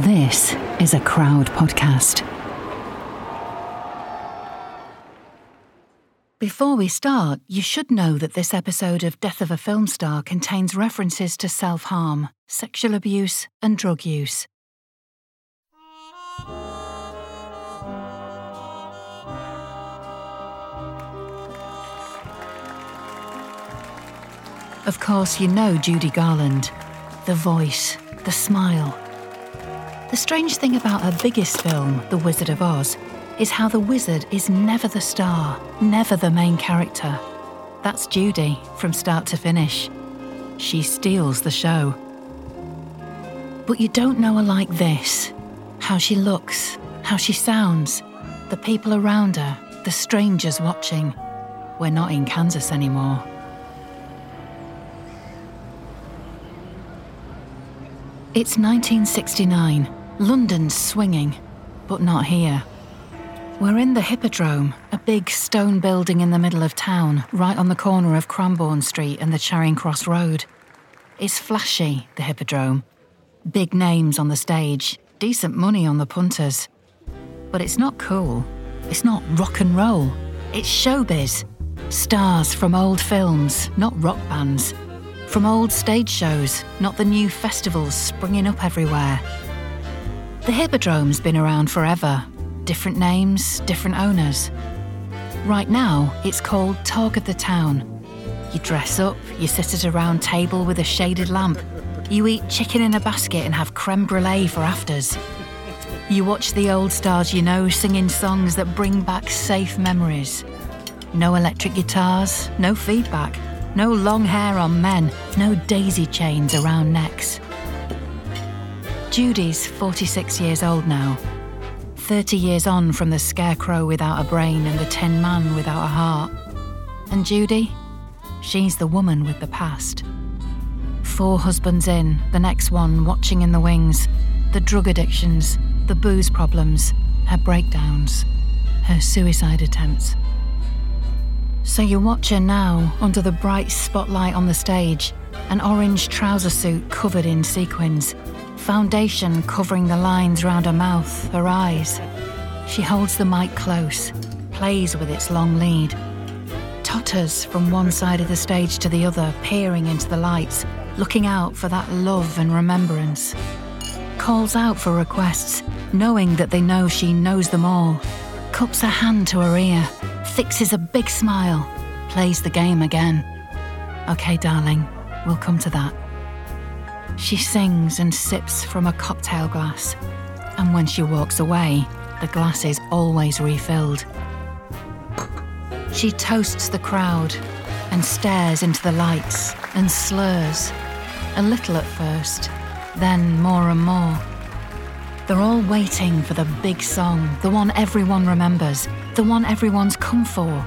This is a crowd podcast. Before we start, you should know that this episode of Death of a Film Star contains references to self harm, sexual abuse, and drug use. Of course, you know Judy Garland. The voice, the smile. The strange thing about her biggest film, The Wizard of Oz, is how the wizard is never the star, never the main character. That's Judy from start to finish. She steals the show. But you don't know her like this how she looks, how she sounds, the people around her, the strangers watching. We're not in Kansas anymore. It's 1969. London's swinging, but not here. We're in the Hippodrome, a big stone building in the middle of town, right on the corner of Cranbourne Street and the Charing Cross Road. It's flashy, the Hippodrome. Big names on the stage, decent money on the punters. But it's not cool. It's not rock and roll. It's showbiz. Stars from old films, not rock bands. From old stage shows, not the new festivals springing up everywhere. The Hippodrome's been around forever, different names, different owners. Right now, it's called Talk of the Town. You dress up, you sit at a round table with a shaded lamp, you eat chicken in a basket and have creme brulee for afters. You watch the old stars you know singing songs that bring back safe memories. No electric guitars, no feedback, no long hair on men, no daisy chains around necks. Judy's 46 years old now, 30 years on from the scarecrow without a brain and the tin man without a heart. And Judy? She's the woman with the past. Four husbands in, the next one watching in the wings, the drug addictions, the booze problems, her breakdowns, her suicide attempts. So you watch her now under the bright spotlight on the stage, an orange trouser suit covered in sequins, foundation covering the lines round her mouth, her eyes. She holds the mic close, plays with its long lead, totters from one side of the stage to the other, peering into the lights, looking out for that love and remembrance. Calls out for requests, knowing that they know she knows them all. Cups her hand to her ear, fixes a big smile, plays the game again. Okay, darling, we'll come to that. She sings and sips from a cocktail glass, and when she walks away, the glass is always refilled. She toasts the crowd and stares into the lights and slurs, a little at first, then more and more. They're all waiting for the big song, the one everyone remembers, the one everyone's come for.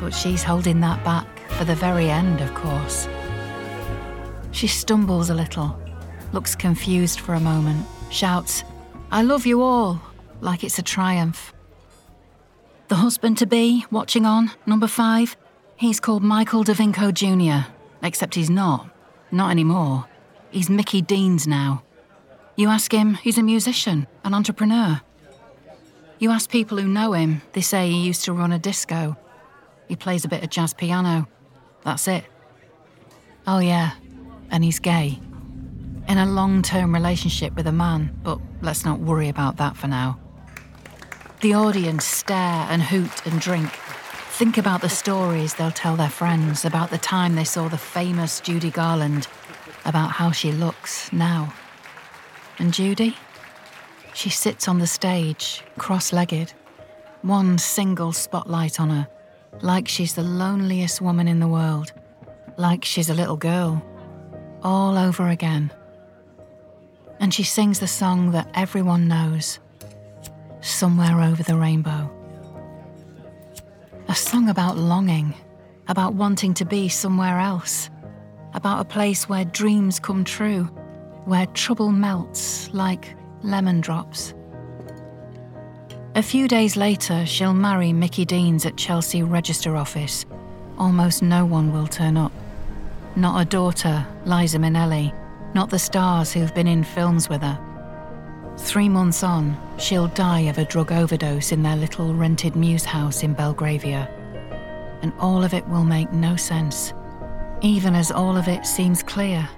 But she's holding that back for the very end, of course. She stumbles a little, looks confused for a moment, shouts, I love you all, like it's a triumph. The husband to be, watching on, number five, he's called Michael DeVinko Jr., except he's not. Not anymore. He's Mickey Deans now. You ask him, he's a musician, an entrepreneur. You ask people who know him, they say he used to run a disco. He plays a bit of jazz piano. That's it. Oh, yeah, and he's gay. In a long term relationship with a man, but let's not worry about that for now. The audience stare and hoot and drink. Think about the stories they'll tell their friends about the time they saw the famous Judy Garland, about how she looks now. And Judy? She sits on the stage, cross legged, one single spotlight on her, like she's the loneliest woman in the world, like she's a little girl all over again. And she sings the song that everyone knows Somewhere Over the Rainbow. A song about longing, about wanting to be somewhere else, about a place where dreams come true, where trouble melts like lemon drops. A few days later, she'll marry Mickey Deans at Chelsea Register Office. Almost no one will turn up. Not her daughter, Liza Minnelli, not the stars who've been in films with her, Three months on, she'll die of a drug overdose in their little rented mews house in Belgravia. And all of it will make no sense, even as all of it seems clear.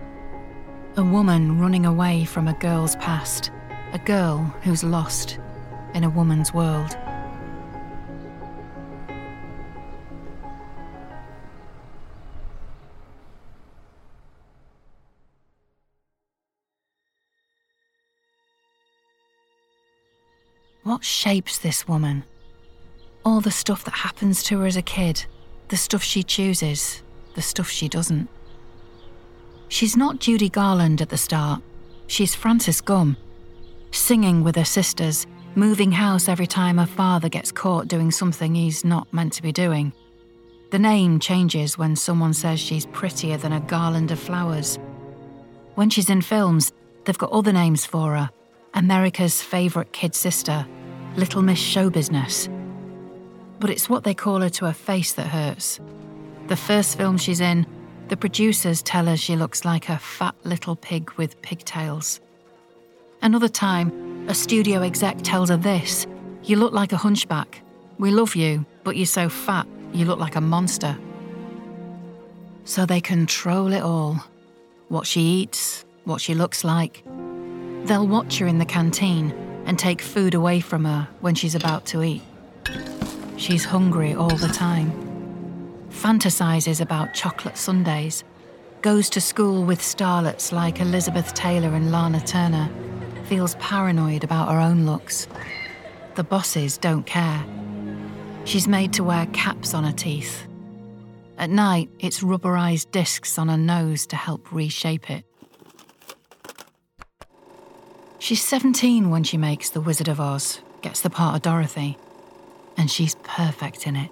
A woman running away from a girl's past, a girl who's lost in a woman's world. What shapes this woman? All the stuff that happens to her as a kid, the stuff she chooses, the stuff she doesn't. She's not Judy Garland at the start, she's Frances Gumm, singing with her sisters, moving house every time her father gets caught doing something he's not meant to be doing. The name changes when someone says she's prettier than a garland of flowers. When she's in films, they've got other names for her America's favourite kid sister, Little Miss Show Business. But it's what they call her to her face that hurts. The first film she's in, the producers tell her she looks like a fat little pig with pigtails. Another time, a studio exec tells her this You look like a hunchback. We love you, but you're so fat, you look like a monster. So they control it all what she eats, what she looks like, They'll watch her in the canteen and take food away from her when she's about to eat. She's hungry all the time, fantasizes about chocolate sundaes, goes to school with starlets like Elizabeth Taylor and Lana Turner, feels paranoid about her own looks. The bosses don't care. She's made to wear caps on her teeth. At night, it's rubberized discs on her nose to help reshape it. She's 17 when she makes The Wizard of Oz, gets the part of Dorothy, and she's perfect in it.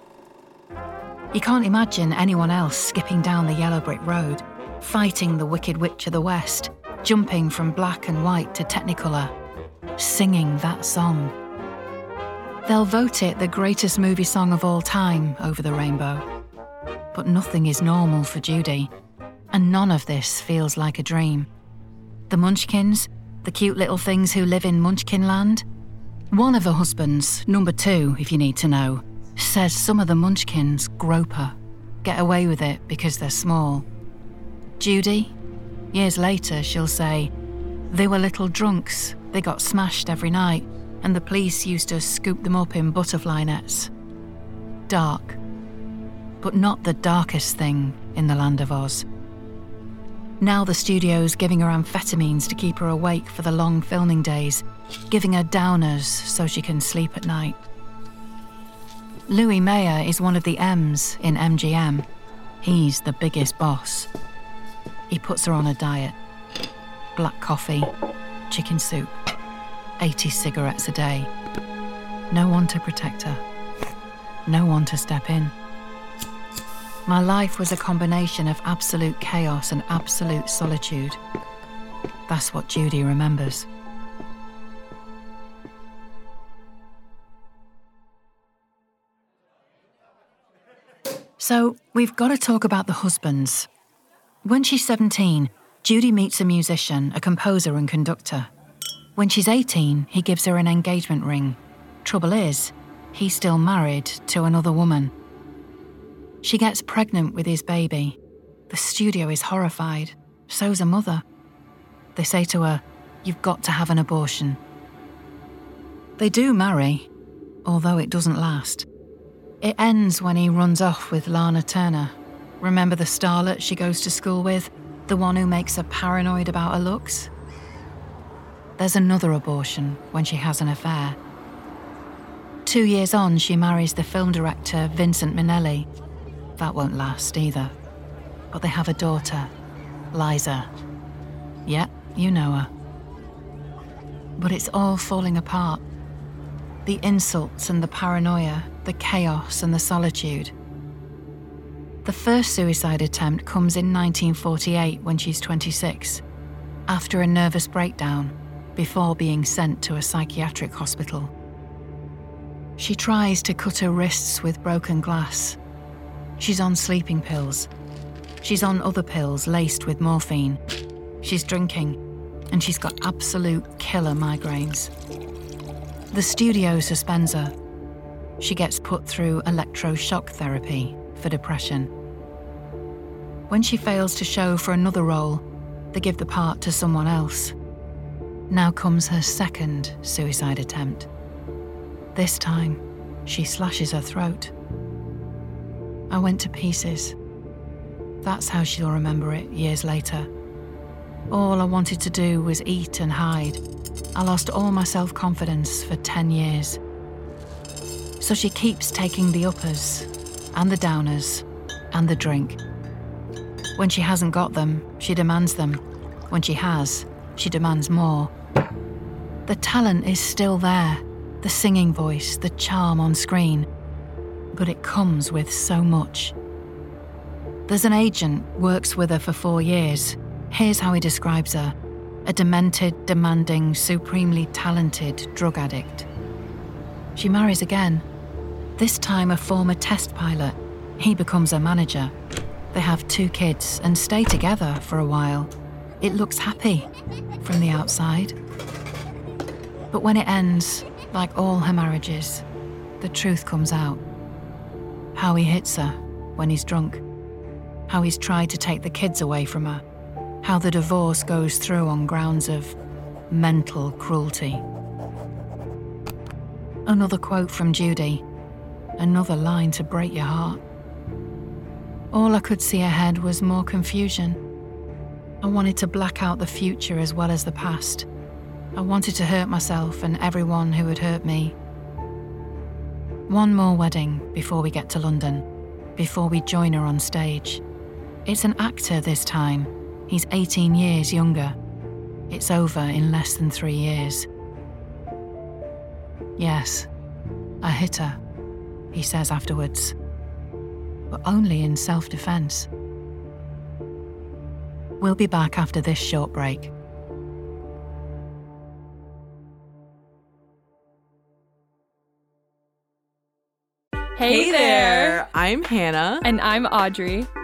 You can't imagine anyone else skipping down the yellow brick road, fighting the Wicked Witch of the West, jumping from black and white to Technicolor, singing that song. They'll vote it the greatest movie song of all time over the rainbow. But nothing is normal for Judy, and none of this feels like a dream. The Munchkins, the cute little things who live in Munchkin Land? One of her husbands, number two, if you need to know, says some of the Munchkins grope her, get away with it because they're small. Judy? Years later, she'll say, They were little drunks, they got smashed every night, and the police used to scoop them up in butterfly nets. Dark. But not the darkest thing in the land of Oz. Now the studio's giving her amphetamines to keep her awake for the long filming days, giving her downers so she can sleep at night. Louis Mayer is one of the M's in MGM. He's the biggest boss. He puts her on a diet black coffee, chicken soup, 80 cigarettes a day. No one to protect her, no one to step in. My life was a combination of absolute chaos and absolute solitude. That's what Judy remembers. So, we've got to talk about the husbands. When she's 17, Judy meets a musician, a composer, and conductor. When she's 18, he gives her an engagement ring. Trouble is, he's still married to another woman. She gets pregnant with his baby. The studio is horrified. So's her mother. They say to her, You've got to have an abortion. They do marry, although it doesn't last. It ends when he runs off with Lana Turner. Remember the starlet she goes to school with? The one who makes her paranoid about her looks? There's another abortion when she has an affair. Two years on, she marries the film director Vincent Minnelli, that won't last either. But they have a daughter, Liza. Yeah, you know her. But it's all falling apart. The insults and the paranoia, the chaos and the solitude. The first suicide attempt comes in 1948 when she's 26, after a nervous breakdown, before being sent to a psychiatric hospital. She tries to cut her wrists with broken glass She's on sleeping pills. She's on other pills laced with morphine. She's drinking. and she's got absolute killer migraines. The studio suspends her. She gets put through electroshock therapy for depression. When she fails to show for another role, they give the part to someone else. Now comes her second suicide attempt. This time, she slashes her throat. I went to pieces. That's how she'll remember it years later. All I wanted to do was eat and hide. I lost all my self confidence for 10 years. So she keeps taking the uppers, and the downers, and the drink. When she hasn't got them, she demands them. When she has, she demands more. The talent is still there the singing voice, the charm on screen. But it comes with so much. There's an agent works with her for four years. Here's how he describes her a demented, demanding, supremely talented drug addict. She marries again. This time, a former test pilot. He becomes her manager. They have two kids and stay together for a while. It looks happy from the outside. But when it ends, like all her marriages, the truth comes out. How he hits her when he's drunk. How he's tried to take the kids away from her. How the divorce goes through on grounds of mental cruelty. Another quote from Judy. Another line to break your heart. All I could see ahead was more confusion. I wanted to black out the future as well as the past. I wanted to hurt myself and everyone who had hurt me. One more wedding before we get to London, before we join her on stage. It's an actor this time. He's 18 years younger. It's over in less than three years. Yes, I hit her, he says afterwards, but only in self defense. We'll be back after this short break. Hey, hey there. there. I'm Hannah. And I'm Audrey.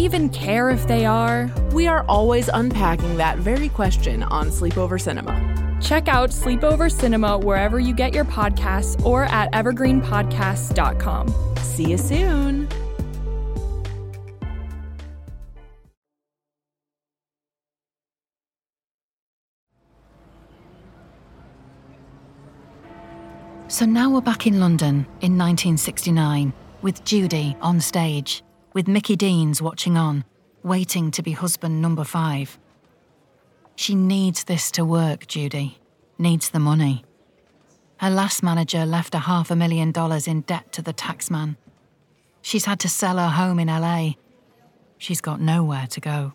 even care if they are? We are always unpacking that very question on Sleepover Cinema. Check out Sleepover Cinema wherever you get your podcasts or at evergreenpodcasts.com. See you soon. So now we're back in London in 1969 with Judy on stage, with Mickey Deans watching on, waiting to be husband number five. She needs this to work, Judy. Needs the money. Her last manager left her half a million dollars in debt to the taxman. She's had to sell her home in LA. She's got nowhere to go.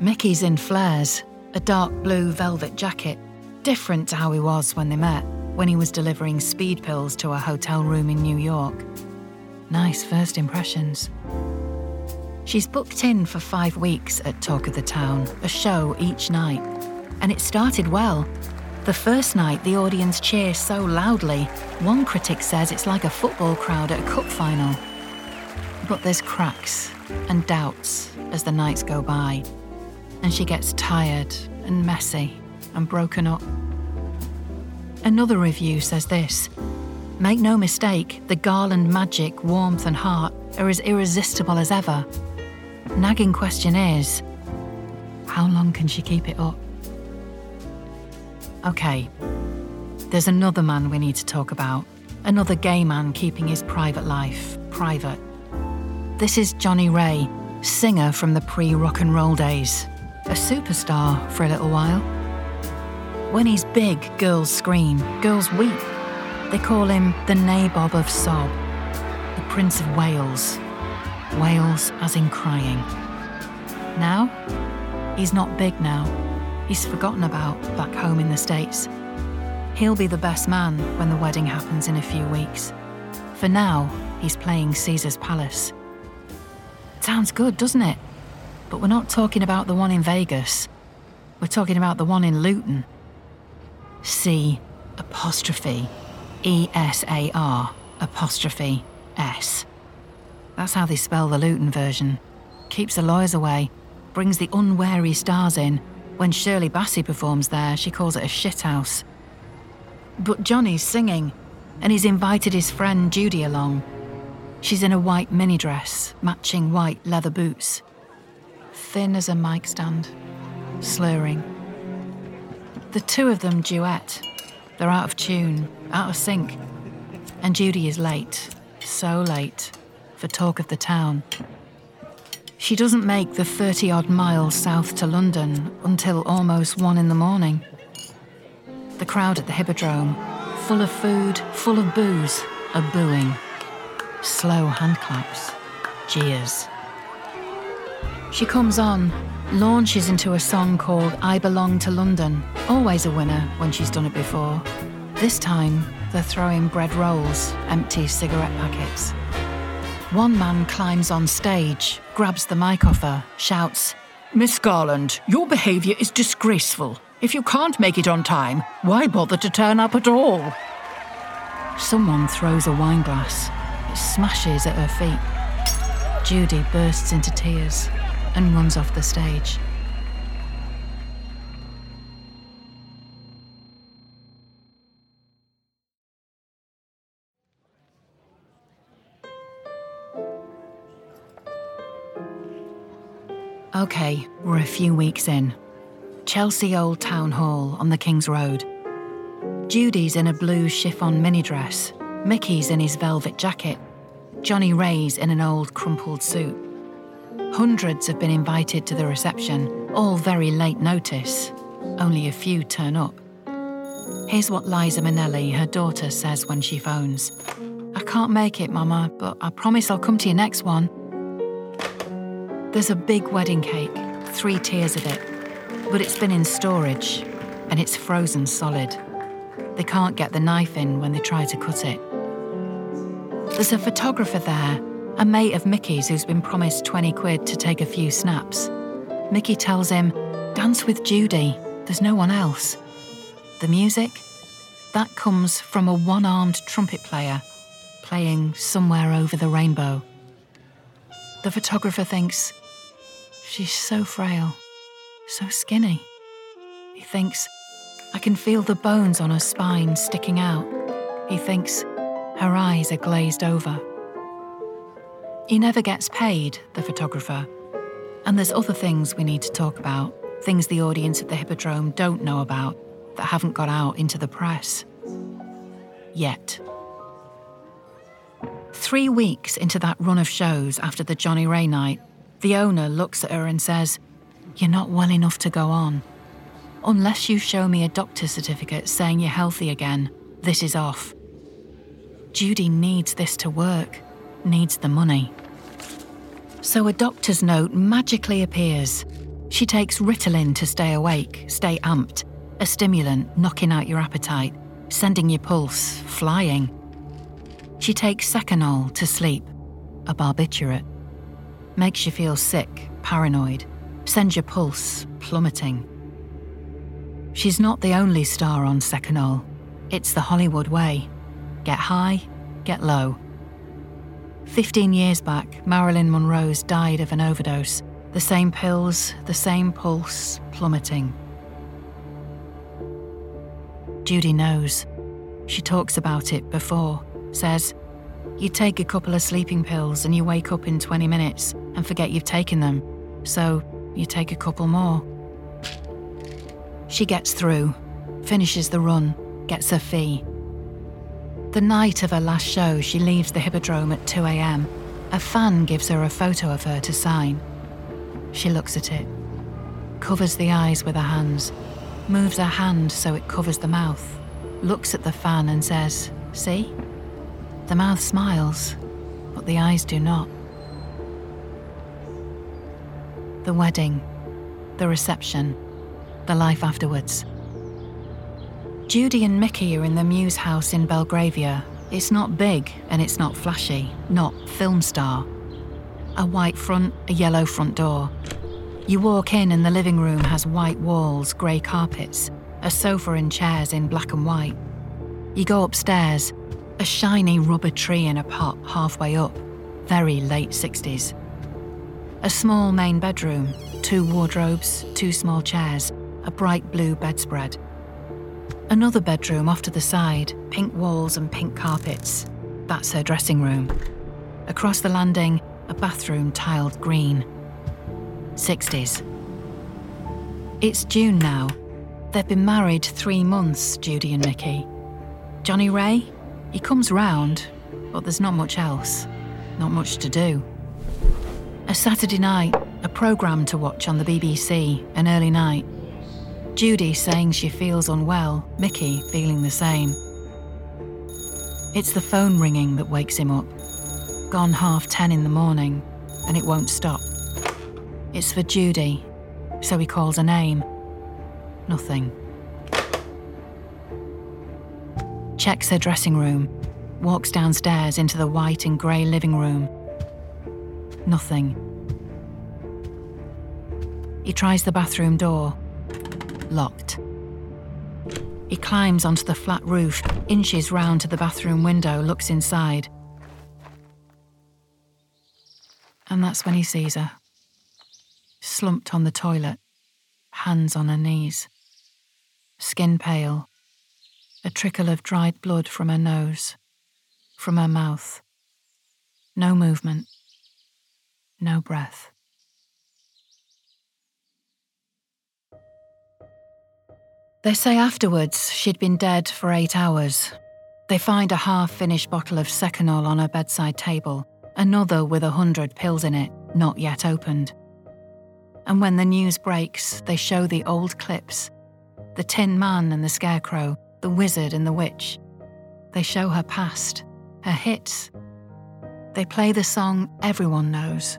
Mickey's in flares, a dark blue velvet jacket different to how he was when they met, when he was delivering speed pills to a hotel room in New York. Nice first impressions. She's booked in for five weeks at Talk of the Town, a show each night. And it started well. The first night, the audience cheers so loudly, one critic says it's like a football crowd at a cup final. But there's cracks and doubts as the nights go by, and she gets tired and messy and broken up. Another review says this Make no mistake, the garland magic, warmth, and heart are as irresistible as ever. Nagging question is how long can she keep it up? Okay, there's another man we need to talk about. Another gay man keeping his private life private. This is Johnnie Ray, singer from the pre rock and roll days, a superstar for a little while. When he's big, girls scream, girls weep. They call him the Nabob of Sob, the Prince of Wails. Wails as in crying. Now, He's not big now. He's forgotten about back home in the States. He'll be the best man when the wedding happens in a few weeks. For now, he's playing Caesar's Palace. Sounds good, doesn't it? But we're not talking about the one in Vegas. We're talking about the one in Luton. C apostrophe E S A R apostrophe S. That's how they spell the Luton version. Keeps the lawyers away, brings the unwary stars in. When Shirley Bassey performs there, she calls it a shithouse. But Johnnie's singing, and he's invited his friend Judy along. She's in a white mini dress, matching white leather boots. Thin as a mic stand, slurring. The two of them duet. They're out of tune, out of sync. And Judy is late, so late, for talk of the town. She doesn't make the 30 odd miles south to London until almost one in the morning. The crowd at the Hippodrome, full of food, full of booze, are booing. Slow handclaps, jeers. She comes on, launches into a song called I Belong to London, always a winner when she's done it before. This time, they're throwing bread rolls, empty cigarette packets. One man climbs on stage, grabs the mic off her, shouts, Miss Garland, your behaviour is disgraceful. If you can't make it on time, why bother to turn up at all? Someone throws a wine glass. It smashes at her feet. Judy bursts into tears and runs off the stage. Okay, we're a few weeks in. Chelsea Old Town Hall on the King's Road. Judy's in a blue chiffon mini dress. Mickey's in his velvet jacket. Johnnie Ray's in an old crumpled suit. Hundreds have been invited to the reception, all very late notice. Only a few turn up. Here's what Liza Minnelli, her daughter, says when she phones I can't make it, Mama, but I promise I'll come to your next one. There's a big wedding cake, three tiers of it, but it's been in storage and it's frozen solid. They can't get the knife in when they try to cut it. There's a photographer there, a mate of Mickey's who's been promised 20 quid to take a few snaps. Mickey tells him, Dance with Judy, there's no one else. The music? That comes from a one armed trumpet player playing somewhere over the rainbow. The photographer thinks, She's so frail, so skinny. He thinks, I can feel the bones on her spine sticking out. He thinks, her eyes are glazed over. He never gets paid, the photographer. And there's other things we need to talk about, things the audience at the Hippodrome don't know about, that haven't got out into the press. Yet. Three weeks into that run of shows after the Johnnie Ray night, the owner looks at her and says, You're not well enough to go on. Unless you show me a doctor's certificate saying you're healthy again, this is off. Judy needs this to work, needs the money. So a doctor's note magically appears. She takes Ritalin to stay awake, stay amped, a stimulant knocking out your appetite, sending your pulse flying. She takes Seconal to sleep, a barbiturate. Makes you feel sick, paranoid, sends your pulse plummeting. She's not the only star on Seconal. It's the Hollywood way. Get high, get low. 15 years back, Marilyn Monroe's died of an overdose. The same pills, the same pulse, plummeting. Judy knows. She talks about it before, says, You take a couple of sleeping pills and you wake up in 20 minutes and forget you've taken them, so you take a couple more. She gets through, finishes the run, gets her fee. The night of her last show, she leaves the Hippodrome at 2 am. A fan gives her a photo of her to sign. She looks at it, covers the eyes with her hands, moves her hand so it covers the mouth, looks at the fan and says, See? The mouth smiles, but the eyes do not. The wedding, the reception, the life afterwards. Judy and Mickey are in the Mews house in Belgravia. It's not big and it's not flashy, not film star. A white front, a yellow front door. You walk in and the living room has white walls, grey carpets, a sofa and chairs in black and white. You go upstairs, a shiny rubber tree in a pot halfway up, very late 60s. A small main bedroom, two wardrobes, two small chairs, a bright blue bedspread. Another bedroom off to the side, pink walls and pink carpets. That's her dressing room. Across the landing, a bathroom tiled green. 60s. It's June now. They've been married three months, Judy and Mickey. Johnnie Ray? He comes round, but there's not much else. Not much to do. A Saturday night, a programme to watch on the BBC, an early night. Judy saying she feels unwell, Mickey feeling the same. It's the phone ringing that wakes him up. Gone half ten in the morning, and it won't stop. It's for Judy, so he calls a name. Nothing. Checks her dressing room, walks downstairs into the white and grey living room. Nothing. He tries the bathroom door. Locked. He climbs onto the flat roof, inches round to the bathroom window, looks inside. And that's when he sees her. Slumped on the toilet, hands on her knees. Skin pale, a trickle of dried blood from her nose, from her mouth. No movement, no breath. They say afterwards she'd been dead for eight hours. They find a half finished bottle of Seconal on her bedside table, another with a hundred pills in it, not yet opened. And when the news breaks, they show the old clips the Tin Man and the Scarecrow, the Wizard and the Witch. They show her past, her hits. They play the song everyone knows,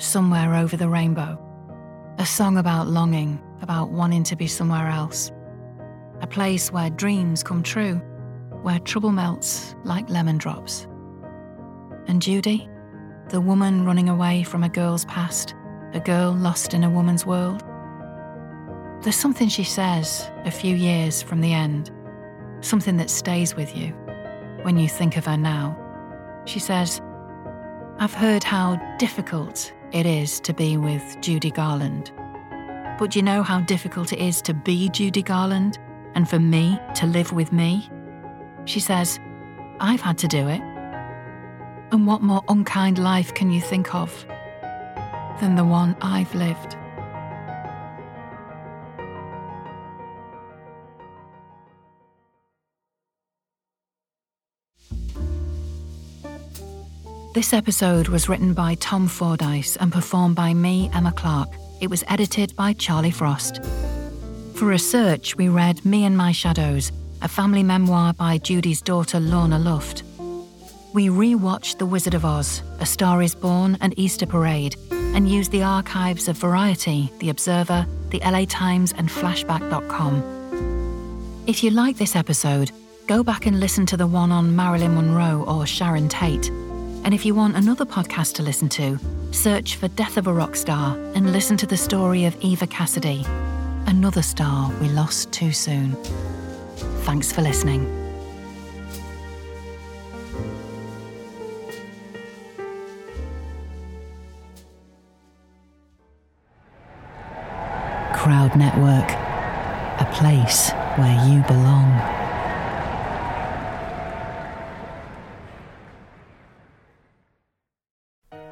Somewhere Over the Rainbow. A song about longing, about wanting to be somewhere else. A place where dreams come true, where trouble melts like lemon drops. And Judy, the woman running away from a girl's past, a girl lost in a woman's world. There's something she says a few years from the end, something that stays with you when you think of her now. She says, I've heard how difficult it is to be with Judy Garland. But you know how difficult it is to be Judy Garland and for me to live with me? She says, I've had to do it. And what more unkind life can you think of than the one I've lived? This episode was written by Tom Fordyce and performed by me, Emma Clark. It was edited by Charlie Frost. For research, we read Me and My Shadows, a family memoir by Judy's daughter Lorna Luft. We rewatched The Wizard of Oz, A Star is Born, and Easter Parade, and used the archives of Variety, The Observer, The LA Times, and Flashback.com. If you like this episode, go back and listen to the one on Marilyn Monroe or Sharon Tate. And if you want another podcast to listen to, search for Death of a Rock Star and listen to the story of Eva Cassidy, another star we lost too soon. Thanks for listening. Crowd Network, a place where you belong.